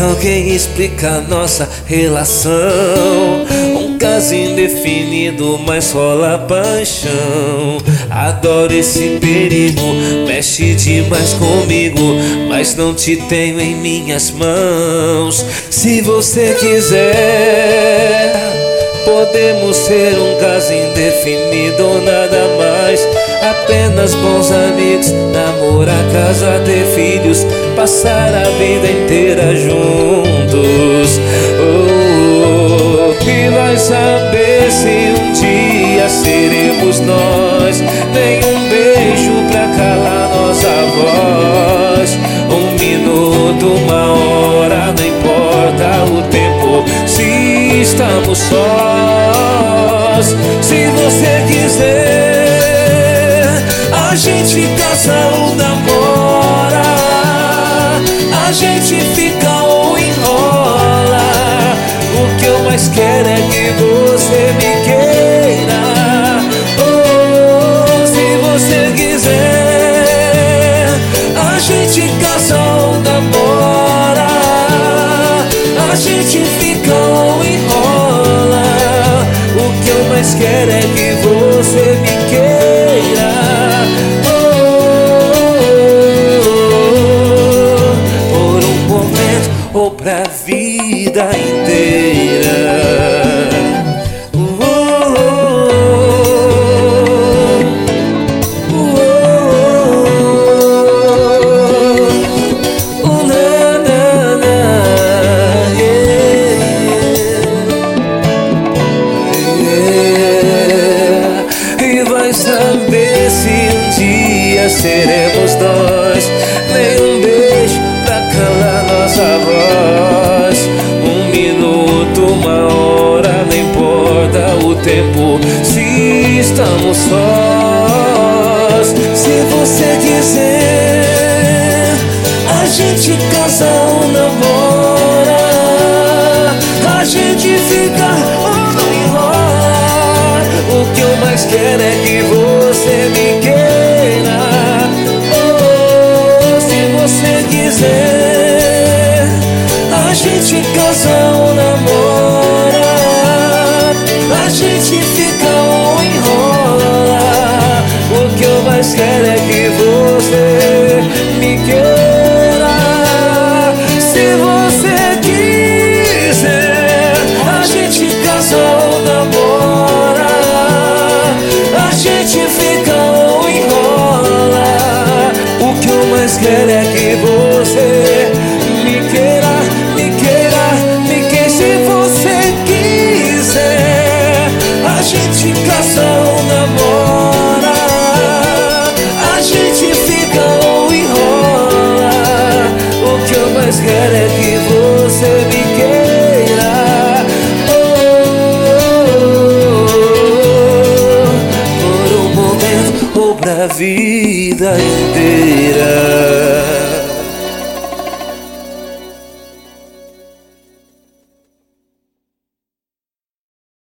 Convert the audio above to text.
alguém explica nossa relação. Um caso indefinido, mas rola paixão. Adoro esse perigo, mexe demais comigo, mas não te tenho em minhas mãos. Se você quiser, podemos ser um caso indefinido nada mais. Apenas bons amigos, namorar, casar, ter filhos, passar a vida inteira juntos. Oh, e vai saber se um dia seremos nós. Nenhum beijo pra calar nossa voz. Um minuto, uma estamos sós, se você quiser, a gente casa ou namora. A gente fica ou enrola. O que eu mais quero é que você me queira. Oh, se você quiser, a gente casa ou namora. A gente fica mais quero é que você me queira. Oh, por um momento ou pra vida inteira. Vai saber se um dia seremos nós. Nenhum beijo pra calar nossa voz. Um minuto, uma hora, não importa o tempo. Se estamos sós, se você quiser, a gente casa mais é que você me queira. Oh, se você quiser, a gente casa ou namora. A gente fica que eu mais quero é que você me queira, me queira, me queira. Se você quiser, a gente casa ou namora. A gente fica ou enrola. O que eu mais quero é que você me queira. Oh, por um momento ou pra vida inteira.